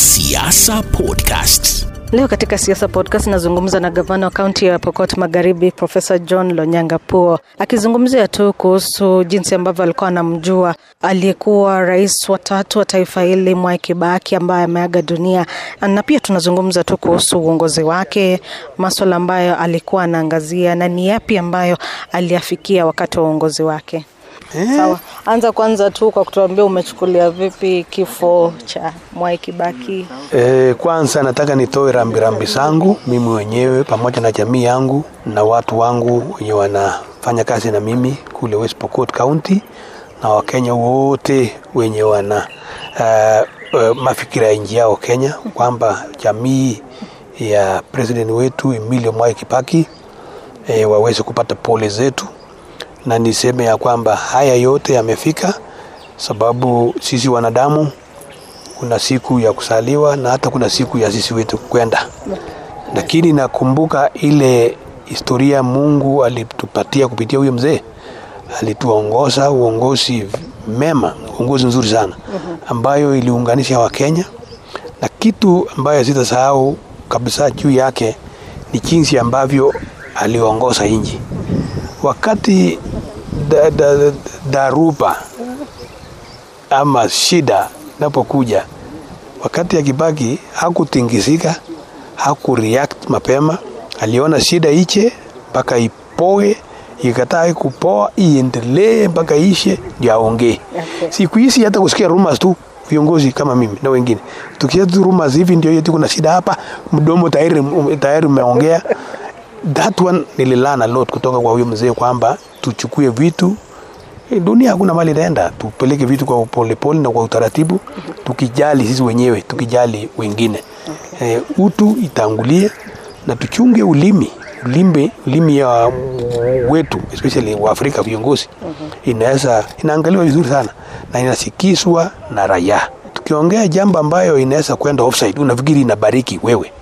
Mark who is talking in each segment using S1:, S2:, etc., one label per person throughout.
S1: Siasa Podcast.
S2: Leo katika Siasa Podcast nazungumza na gavana wa kaunti ya Pokot Magharibi, Profesa John Lonyanga Puo, akizungumzia tu kuhusu jinsi ambavyo alikuwa anamjua aliyekuwa rais wa tatu wa taifa hili Mwai Kibaki ambaye ameaga dunia, na pia tunazungumza tu kuhusu uongozi wake, maswala ambayo alikuwa anaangazia na ni yapi ambayo aliyafikia wakati wa uongozi wake. Sawa, anza kwanza tu kwa kutuambia umechukulia vipi kifo cha Mwai Kibaki?
S3: E, kwanza nataka nitoe rambirambi zangu mimi mwenyewe pamoja na jamii yangu na watu wangu wenye wanafanya kazi na mimi kule West Pokot County na Wakenya wote wenye wana uh, uh, mafikira ya nchi yao Kenya, kwamba jamii ya president wetu Emilio Mwai Kibaki e, waweze kupata pole zetu, na niseme ya kwamba haya yote yamefika sababu sisi wanadamu kuna siku ya kusaliwa na hata kuna siku ya sisi wetu kwenda, lakini nakumbuka ile historia Mungu alitupatia kupitia huyo mzee, alituongoza uongozi mema, uongozi nzuri sana ambayo iliunganisha Wakenya, na kitu ambayo sitasahau kabisa juu yake ni jinsi ambavyo aliongoza nchi. Wakati daruba ama shida napokuja, wakati ya Kibaki hakutingizika, hakureact mapema, aliona shida iche mpaka ipoe, ikataa kupoa iendelee mpaka ishe ndio aongee.
S2: Okay.
S3: Siku hizi hata kusikia rumors tu viongozi kama mimi na wengine tukisikia tu rumors hivi, ndio yetu kuna shida hapa, mdomo tayari tayari umeongea. That one nililana lot kutoka kwa huyo mzee kwamba tuchukue vitu. Eh, dunia hakuna mali inaenda, tupeleke vitu kwa polepole na kwa utaratibu, tukijali sisi wenyewe, tukijali wengine. Eh, utu itangulie na tuchunge ulimi ulimi, ulimi ya wetu especially wa Afrika viongozi. Inaweza inaangaliwa vizuri sana na inasikizwa na raia. Tukiongea jambo ambayo inaweza kwenda offside, unafikiri inabariki wewe?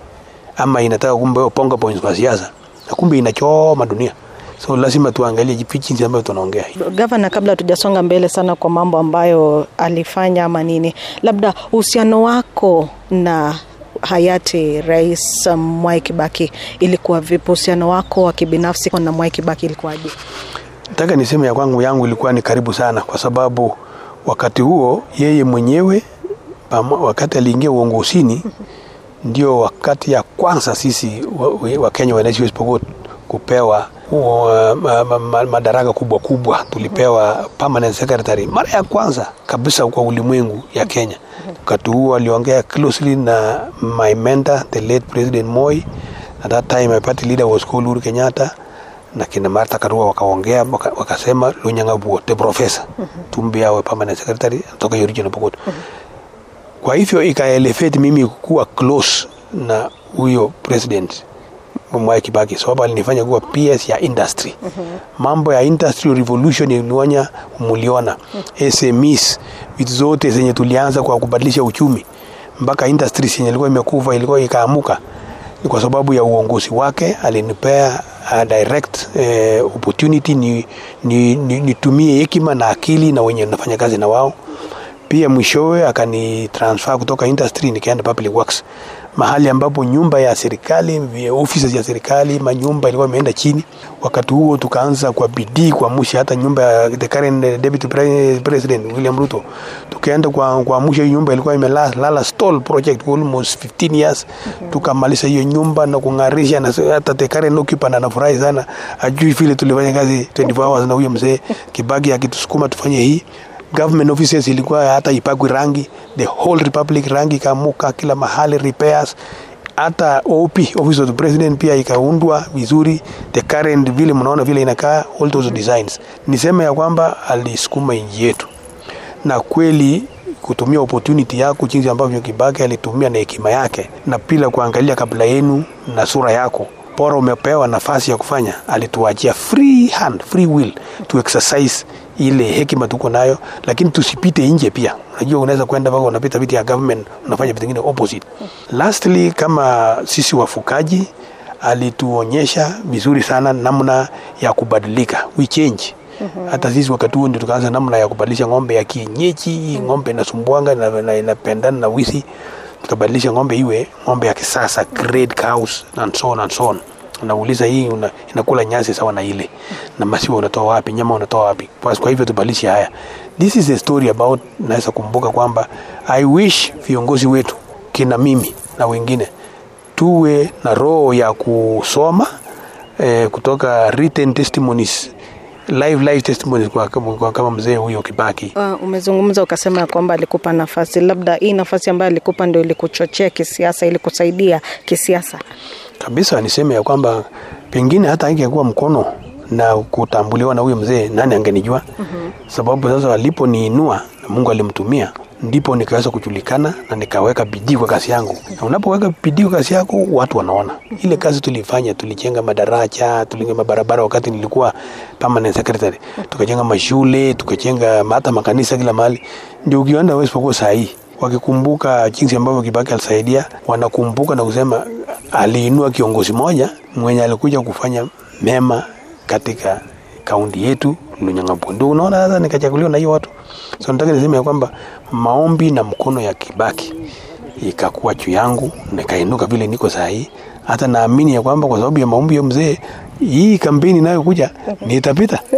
S3: Ama inataka kumbe ponga points kwa siasa, na kumbe inachoma dunia. So lazima tuangalie jinsi ambayo tunaongea.
S2: Gavana, kabla hatujasonga mbele sana kwa mambo ambayo alifanya ama nini, labda uhusiano wako na hayati Rais Mwai Kibaki ilikuwa vipi? Uhusiano wako wa kibinafsi na Mwai Kibaki ilikuwaje?
S3: Nataka niseme ya kwangu yangu ilikuwa ni karibu sana, kwa sababu wakati huo yeye mwenyewe wakati aliingia uongozini ndio wakati ya kwanza sisi Wakenya wa wanaishi West Pokot kupewa uh, ma, ma, ma, madaraka kubwa kubwa. Tulipewa permanent secretary mara ya kwanza kabisa kwa ulimwengu ya Kenya. Wakati huo aliongea closely na my mentor the late President Moi. At that time my party leader was called Uhuru Kenyatta na kina Martha Karua wakaongea wakasema Lunyanga Buo the professor tumbe awe permanent secretary toka ya Pokot. Kwa hivyo ikaelevate mimi kuwa close na huyo president Mwai Kibaki sababu alinifanya kuwa PS ya industry. Mambo ya industry revolution ilionya muliona SMEs vitu zote zenye tulianza kwa kubadilisha uchumi mpaka industry yenye ilikuwa imekufa ilikuwa ikaamuka ni kwa sababu ya uongozi wake. Alinipea uh, direct uh, opportunity ni, ni, ni, nitumie hekima na akili na wenye nafanya kazi na wao pia mwishowe akani transfer kutoka industry nikaenda public works, mahali ambapo nyumba ya serikali, ofisi ya serikali, manyumba ilikuwa imeenda chini. Wakati huo tukaanza kwa bidii kuamsha hata nyumba ya the current deputy president William Ruto, tukaenda kwa kuamsha hiyo nyumba ilikuwa imelala stall project almost 15 years. Tukamaliza hiyo nyumba na kung'arisha, na hata the current occupant anafurahi sana, ajui vile tulifanya kazi 24 hours na huyo mzee. Kibaki akitusukuma tufanye hii government offices ilikuwa hata ipakwi rangi, the whole republic rangi ikamuka kila mahali, repairs. Hata OP office of the president pia ikaundwa vizuri, the current vile mnaona vile inakaa, all those designs. Niseme ya kwamba alisukuma nchi yetu, na kweli kutumia opportunity yako jinsi ambavyo Kibaki alitumia na hekima yake, na pila kuangalia kabla yenu na sura yako bora umepewa nafasi ya kufanya, alituachia free hand, free will to exercise ile hekima tuko nayo, lakini tusipite nje pia. Unajua, unaweza kwenda mpaka unapita viti ya government, unafanya vitu vingine opposite. Lastly, kama sisi wafukaji, alituonyesha vizuri sana namna ya kubadilika, we change hata sisi wakati huo ndio tukaanza namna ya kubadilisha ng'ombe ya kienyeji, ng'ombe inasumbuanga na na- inapendana na wisi, tukabadilisha ng'ombe iwe ng'ombe ya kisasa, grade cows and so on and so on. Unauliza hii una, inakula nyasi sawa na ile, na masiwa unatoa wapi? Nyama unatoa wapi? Kwa kwa hivyo tubadilishe haya. This is a story about, naweza kumbuka kwamba I wish viongozi wetu kina mimi na wengine tuwe na roho ya kusoma eh, kutoka written testimonies live live testimonies kwa, kwa kama mzee huyo Kibaki.
S2: Uh, umezungumza ukasema ya kwamba alikupa nafasi, labda hii nafasi ambayo alikupa ndio ilikuchochea kisiasa, ili kusaidia kisiasa.
S3: kabisa niseme ya kwamba pengine hata ingekuwa mkono na kutambuliwa na huyo mzee, nani angenijua? mm-hmm. Sababu sasa aliponiinua Mungu alimtumia, ndipo nikaweza kujulikana na nikaweka bidii kwa kazi yangu. Na unapoweka bidii kwa kazi yako, watu wanaona ile kazi tulifanya. Tulijenga madaraja, tulijenga mabarabara wakati nilikuwa permanent secretary, tukajenga mashule, tukajenga hata makanisa kila mahali. Ndio ukienda wewe isipokuwa sahihi, wakikumbuka jinsi ambavyo Kibaki alisaidia, wanakumbuka na kusema aliinua kiongozi moja mwenye alikuja kufanya mema katika kaunti yetu Lunyang'abundu. Unaona sasa nikachaguliwa na hiyo watu. So nataka niseme ya kwamba maombi na mkono ya Kibaki ikakuwa juu yangu, nikainuka vile niko saa hii. Hata naamini ya kwamba kwa sababu ya maombi ya mzee, hii kampeni inayokuja nitapita.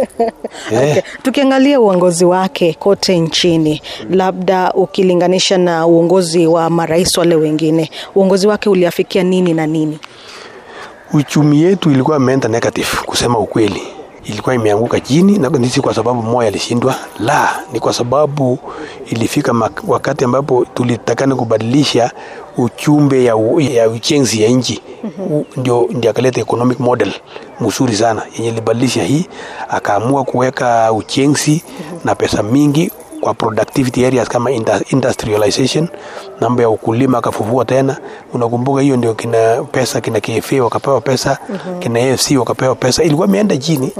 S2: Okay. Tukiangalia uongozi wake kote nchini, labda ukilinganisha na uongozi wa marais wale wengine, uongozi wake uliafikia nini na nini?
S3: uchumi yetu ilikuwa imeenda negative, kusema ukweli, ilikuwa imeanguka chini, na si kwa sababu moya alishindwa, la, ni kwa sababu ilifika wakati ambapo tulitakana kubadilisha uchumbe ya, u- ya uchenzi ya nchi. Ndio, ndio akaleta economic model mzuri sana yenye ilibadilisha hii, akaamua kuweka ujenzi na pesa mingi kwa productivity areas kama industrialization, mambo ya ukulima akafufua tena. Unakumbuka hiyo ndio kina pesa kina KFA wakapewa pesa kina AFC wakapewa pesa, ilikuwa imeenda chini.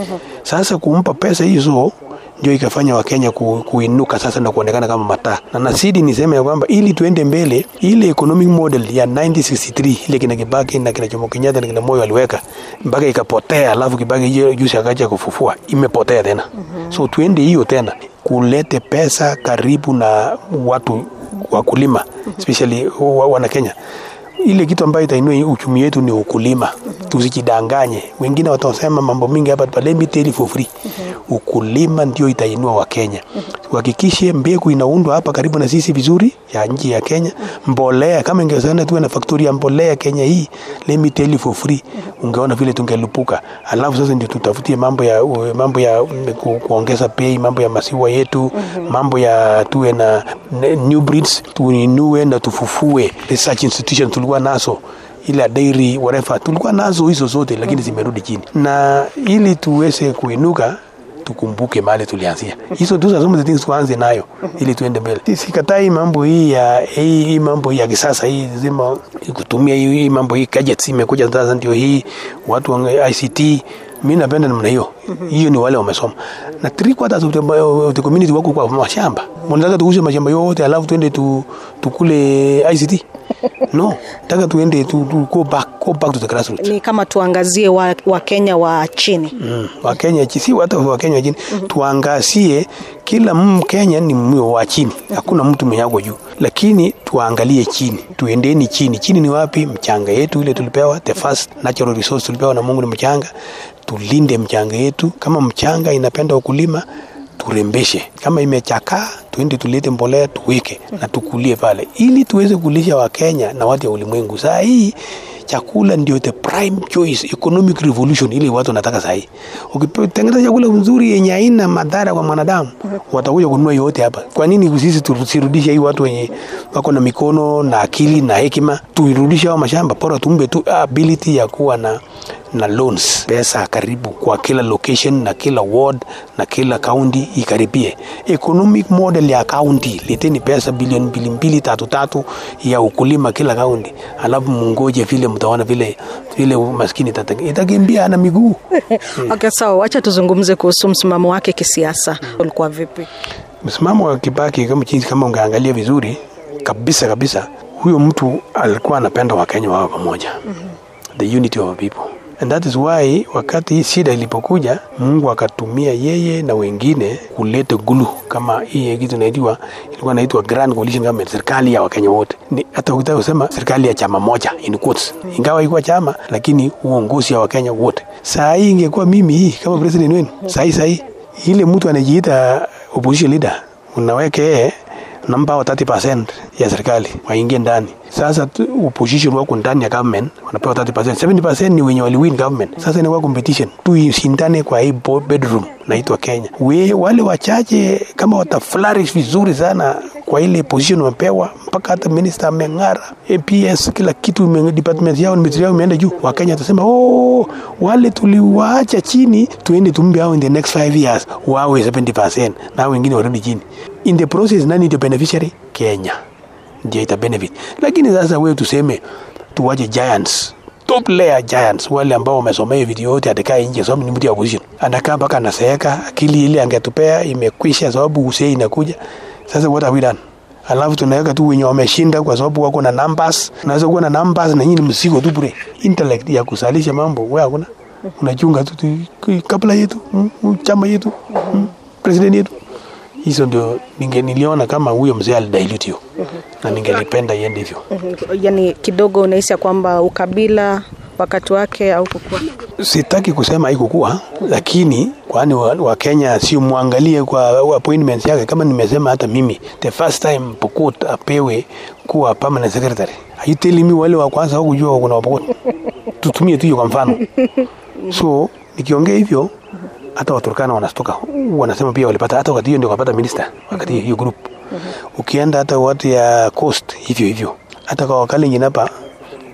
S3: Sasa kumpa pesa hizo ndio ikafanya Wakenya ku, kuinuka sasa na kuonekana kama mataa, na nasidi niseme ya kwamba ili tuende mbele, ile economic model ya 1963 ile kina Kibaki na kina Jomo Kenyatta na kina Moi waliweka mpaka ikapotea, alafu Kibaki hiyo juzi akaja kufufua, imepotea tena. So tuende hiyo tena kulete pesa karibu na watu wakulima especially wa- wana Kenya. Ile kitu ambayo itainua uchumi wetu ni ukulima. Tusijidanganye, wengine watasema mambo mingi hapa, let me for free. Ukulima ndio itainua wa Kenya. Tuhakikishe mbegu inaundwa hapa karibu na sisi vizuri ya nchi ya Kenya. Mbolea kama ingewezekana tuwe na factory ya mbolea Kenya hii, let me tell you for free, ungeona vile tungelupuka. Alafu sasa ndio tutafutie mambo ya mambo ya mm, ku, kuongeza bei, mambo ya masiwa yetu, mambo ya tuwe na new breeds, tuinue na tufufue research institution tulikuwa nazo ile dairy whatever tulikuwa nazo hizo zote, lakini zimerudi chini, na ili tuweze kuinuka tukumbuke mahali tulianzia. Hizo ndizo of the things tuanze nayo ili tuende mbele. Sikatai mambo hii ya hii, mambo ya kisasa hii zima kutumia hii mambo hii gadgets imekuja sasa, ndio hii watu wa ICT. Mimi napenda namna hiyo. Hiyo ni wale wamesoma. Na three quarters of the, of the community wako kwa mashamba. Mnataka tuuze mashamba yote alafu tuende tu, tukule ICT? No, nataka tuende tu, tu go back, go back to the grassroots.
S2: Ni kama tuangazie wa, wa Kenya wa chini.
S3: Mm. Wakenya Kenya si hata wa chini tuangazie, kila Mkenya ni mwe wa chini, hakuna mtu mwenye ako juu, lakini tuangalie chini, tuendeni chini. Chini ni wapi? Mchanga yetu ile tulipewa, the first natural resource tulipewa na Mungu ni mchanga. Tulinde mchanga yetu, kama mchanga inapenda ukulima turembeshe, kama imechakaa tuende tulete mbolea tuweke na tukulie pale, ili tuweze kulisha Wakenya na watu ya ulimwengu. Saa hii chakula ndio the prime choice, economic revolution ile watu wanataka saa hii. Ukitengeneza chakula nzuri yenye haina madhara kwa mwanadamu, watakuja kununua yote hapa. Kwa nini sisi tusirudishe hii watu wenye wako na mikono na akili na hekima, tuirudishe hao mashamba, bora tumbe tu ability ya kuwa na na loans pesa karibu kwa kila location na kila ward na kila county ikaribie. Economic model serikali ya kaunti leteni pesa bilioni mbili mbili tatu tatu ya ukulima kila kaunti, alafu mungoje vile mtaona vile vile maskini itakimbia na miguu.
S2: Okay, sawa, wacha tuzungumze kuhusu msimamo wake kisiasa. Ulikuwa vipi?
S3: Msimamo wa Kibaki kama jinsi kama ungeangalia vizuri kabisa kabisa, huyo mtu alikuwa anapenda Wakenya wawe pamoja, the unity of people and that is why wakati hii shida ilipokuja, Mungu akatumia yeye na wengine kuleta gulu kama hii kitu inaitwa ilikuwa inaitwa Grand Coalition Government, serikali ya Wakenya wote. Ni hata ukitaka kusema serikali ya chama moja in quotes, ingawa ilikuwa chama lakini uongozi ya Wakenya wote. Saa hii ingekuwa mimi hii kama president wenu, saa hii saa hii ile mtu anajiita opposition leader unaweke yeye nampa 30% ya serikali waingie ndani. Sasa opposition wako ndani ya government wanapewa 30%, 70% ni wenye waliwin government. Sasa inakuwa competition, tuishindane kwa hii bedroom naitwa Kenya. We, wale wachache kama wataflourish vizuri sana kwa ile position wamepewa, mpaka hata minister ameng'ara, APS kila kitu department yao ministry yao imeenda juu. Wakenya watasema oh, wale tuliwaacha chini, tuende tumbe hao in the next 5 years wawe 70% na wengine warudi chini. In the process, nani ndio beneficiary? Kenya ndio ita benefit. Lakini sasa wewe tuseme tuwache giants top layer giants wale ambao wamesomea vitu yote, atakaa nje sababu ni mtu ya opposition, anakaa mpaka anaseeka, akili ile angetupea imekwisha sababu usei inakuja. Sasa what have we done? Alafu tunaweka tu wenye wameshinda kwa sababu wako na numbers. Unaweza kuwa na numbers na nyinyi msiko tu bure. Intellect ya kusalisha mambo wewe hakuna. Unachunga tu kabla yetu, mm, mm, chama yetu, mm, president yetu hizo ndio niliona kama huyo mzee alidilute hiyo na ningelipenda iende hivyo.
S2: Yani kidogo unahisi kwamba ukabila wakati wake au kukua
S3: Sitaki kusema haikukua, lakini kwani Wakenya wa simwangalie kwa appointments yake. Kama nimesema hata mimi the first time Pokot apewe kuwa permanent secretary, are you telling me wale wa kwanza wakujua kuna Pokot? Tutumie tu hiyo kwa mfano. So nikiongea hivyo hata Waturkana wanastuka, wanasema pia walipata, hata wakati hiyo ndio wakapata minister, wakati hiyo group. Ukienda hata watu ya coast hivyo hivyo, hata kwa Kalenjin hapa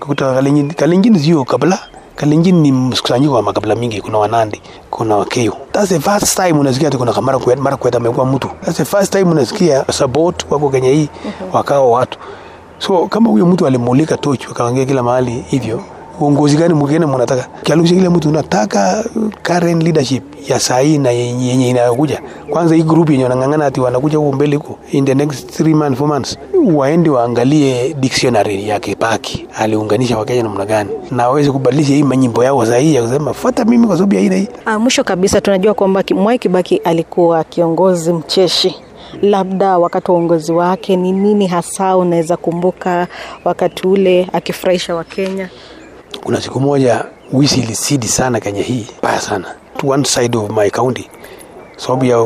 S3: kukuta Kalenjin, Kalenjin sio kabla Kalenjin ni mkusanyiko wa makabila mingi. Kuna Wanandi, kuna Wakeo. That's the first time unasikia kuna Kamara kwa Mara kwa amekuwa mtu. That's the first time unasikia support wako Kenya hii wakao watu. So kama huyo mtu alimulika tochi akaongea kila mahali hivyo, uongozi gani mwingine mnataka? Kialusha kile mtu unataka current leadership ya saa hii na yenye inayokuja. Kwanza hii group yenye wanang'ang'ana ati wanakuja huko mbele huko in the next 3 months 4 months, waende waangalie dictionary ya Kibaki aliunganisha Wakenya namna gani, na waweze kubadilisha hii manyimbo yao saa hii ya kusema fuata mimi kwa sababu ya hii na hii.
S2: Ah, mwisho kabisa tunajua kwamba Mwai Kibaki alikuwa kiongozi mcheshi. Labda wakati wa uongozi wake ni nini hasa unaweza kumbuka wakati ule akifurahisha Wakenya?
S3: Kuna siku moja wizi ilisidi sana Kenya hii mbaya sana, one side of my county, sababu ya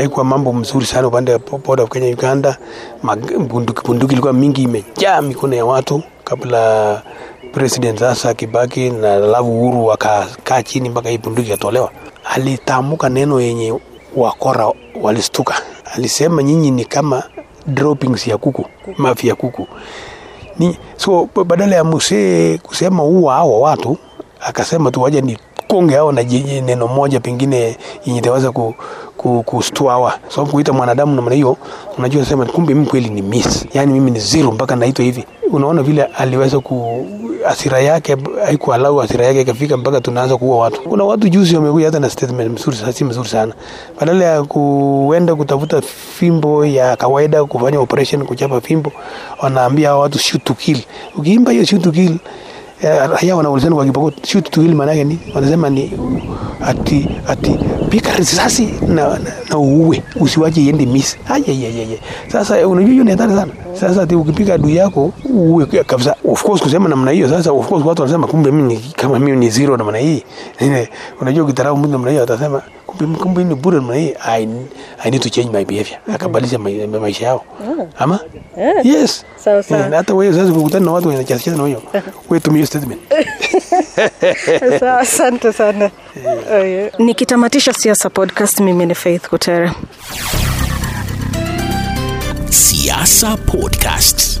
S3: haikuwa mambo mzuri sana upande border of Kenya Uganda. Bunduki bunduki ilikuwa mingi, imejaa mikono ya watu kabla president sasa Kibaki na alafu Uhuru wakakaa chini mpaka hii bunduki ikatolewa. Alitamka neno yenye wakora walistuka, alisema nyinyi ni kama droppings ya kuku, mafi ya kuku ni so badala ya msee kusema uwa hawa watu akasema tu waje ni konge hao na neno moja pengine yenye taweza ku, ku, sababu so kuita mwanadamu namna hiyo unajua sema kumbe mimi kweli ni miss. Yani mimi ni zero mpaka naitwa hivi. Unaona vile aliweza ku asira yake haikualau asira yake ikafika mpaka tunaanza kuua watu. Kuna watu juzi wamekuja hata na statement mzuri si mzuri sana. Badala ya kuenda kutafuta fimbo ya kawaida kufanya operation kuchapa fimbo wanaambia watu shoot to kill. Ukiimba hiyo shoot to kill raia wanaulizana kwa Kipokot shoot to kill maana ni wanasema ni ati ati pika risasi na, na, na uue usiwache iende miss ayayayay sasa unajua hiyo ni hatari sana. Sasa ati ukipiga adui yako uue kabisa. Of course kusema namna hiyo sasa of course watu wanasema kumbe mimi kama mimi ni zero namna hii. Eh, unajua ukitarau mtu namna hiyo atasema kumbe kumbe ni bure namna hii. I, I need to change my behavior. Akabadilisha mai- maisha yao. Ama? Yes.
S2: Sawa, sawa.
S3: Yeah, hata wewe sasa ukutana na watu wenye chasi na hiyo wewe tumia hiyo statement.
S2: Sawa, Asante sana. Oh, yeah. Nikitamatisha siasa podcast, mimi ni Faith Kutera.
S1: Siasa Podcast.